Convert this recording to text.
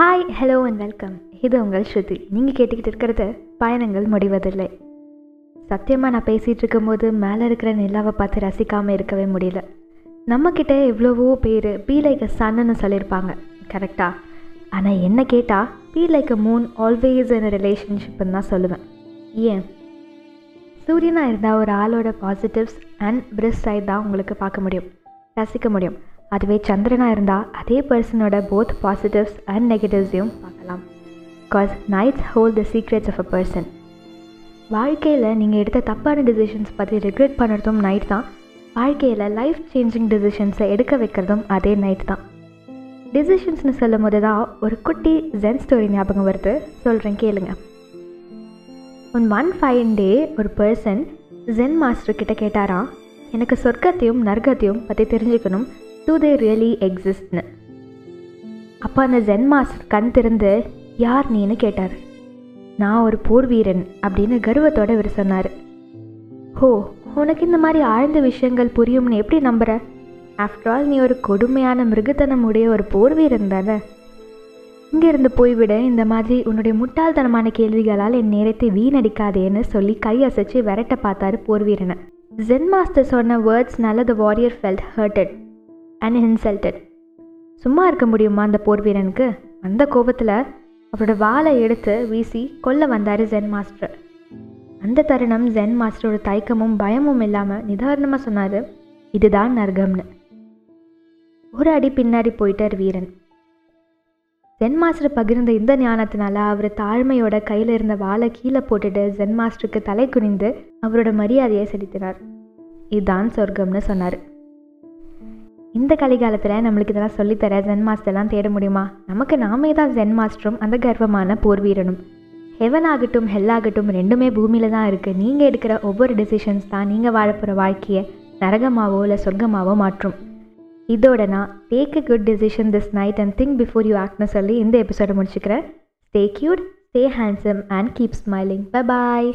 Hi hello and welcome இது உங்கள் ஸ்ருதி. நீங்கள் கேட்டுக்கிட்டு இருக்கிறது பயணங்கள் முடிவதில்லை. சத்தியமாக நான் பேசிகிட்டு இருக்கும்போது மேலே இருக்கிற நிலாவை பார்த்து ரசிக்காமல் இருக்கவே முடியல. நம்மக்கிட்ட எவ்வளவோ பேர் பி லைக் அ சன்னு சொல்லியிருப்பாங்க. கரெக்டாக ஆனால் என்ன கேட்டால் be like a moon always in ரிலேஷன்ஷிப்னு தான் சொல்லுவேன். ஏன்? சூரியனாக இருந்தால் ஒரு ஆளோட பாசிட்டிவ்ஸ் அண்ட் பிரிஸ் சைட் தான் உங்களுக்கு பார்க்க முடியும். ரசிக்க முடியும். அதுவே சந்திரனாக இருந்தால் அதே பர்சனோட போத் பாசிட்டிவ்ஸ் அண்ட் நெகட்டிவ்ஸையும் பார்க்கலாம். Because nights hold the secrets of a person வாழ்க்கையில் நீங்கள் எடுத்த தப்பான டிசிஷன்ஸ் பற்றி ரிக்ரெட் பண்ணுறதும் நைட் தான். வாழ்க்கையில் லைஃப் சேஞ்சிங் டிசிஷன்ஸை எடுக்க வைக்கிறதும் அதே நைட் தான். டிசிஷன்ஸ்னு சொல்லும் போது தான் ஒரு குட்டி ஜென் ஸ்டோரி ஞாபகம் வருது. சொல்கிறேன் கேளுங்க. ஒன் ஒன் ஃபைன் டே ஒரு பர்சன் ஜென் மாஸ்டர் கிட்ட கேட்டாராம் எனக்கு சொர்க்கத்தையும் நர்க்கத்தையும் பற்றி தெரிஞ்சுக்கணும். டூ தே ரியலி எக்ஸிஸ்ட்னு அப்போ அந்த ஜென் மாஸ்டர் கண் திறந்து யார் நீன்னு கேட்டார். நான் ஒரு போர் வீரன் அப்படின்னு கர்வத்தோட இவர் சொன்னார். ஹோ உனக்கு இந்த மாதிரி ஆழ்ந்த விஷயங்கள் புரியும்னு எப்படி நம்புற? ஆஃப்டர் ஆல் நீ ஒரு கொடுமையான மிருகத்தனம் உடைய ஒரு போர் வீரன் தானே. இங்கிருந்து போய்விட இந்த மாதிரி உன்னுடைய முட்டாள்தனமான கேள்விகளால் என் நேரத்தை வீணடிக்காதேன்னு சொல்லி கை அசைச்சு விரட்ட பார்த்தாரு போர் வீரனை. ஜென் மாஸ்டர் சொன்ன வேர்ட்ஸ்னால the warrior felt hurted and insulted சும்மா இருக்க முடியுமா அந்த போர் வீரனுக்கு? அந்த கோபத்தில் அவரோட வாளை எடுத்து வீசி கொல்ல வந்தார் ஜென் மாஸ்டர் அந்த தருணம் ஜென் மாஸ்டரோட தயக்கமும் பயமும் இல்லாமல் நிதாரணமாக சொன்னார் இதுதான் நர்கம்னு ஒரு அடி பின்னாடி போயிட்டார் வீரன். ஜென் மாஸ்டர் பகிர்ந்த இந்த ஞானத்தினால அவர் தாழ்மையோட கையில் இருந்த வாளை கீழே போட்டுட்டு ஜென் மாஸ்டருக்கு தலை குனிந்து அவரோட மரியாதையை செலுத்தினார். இதுதான் சொர்க்கம்னு சொன்னார். இந்த கலிகாலத்தில் நம்மளுக்கு இதெல்லாம் சொல்லித்தர ஜென் மாஸ்டர்லாம் தேட முடியுமா? நமக்கு நாமே தான் ஜென் மாஸ்டரும் அந்த கர்வமான போர் வீரனும். ஹெவன் ஆகட்டும் ஹெல் ஆகட்டும் ரெண்டுமே பூமியில் தான் இருக்குது நீங்கள் எடுக்கிற ஒவ்வொரு டெசிஷன்ஸ் தான் நீங்கள் வாழப்போகிற வாழ்க்கையை நரகமாவோ இல்லை சொர்க்கமாவோ மாற்றும். இதோட நான் take a good decision this night and think before you ஆக்ட்னு சொல்லி இந்த எபிசோடை முடிச்சுக்கிறேன். Stay cute stay handsome and keep smiling ப பாய்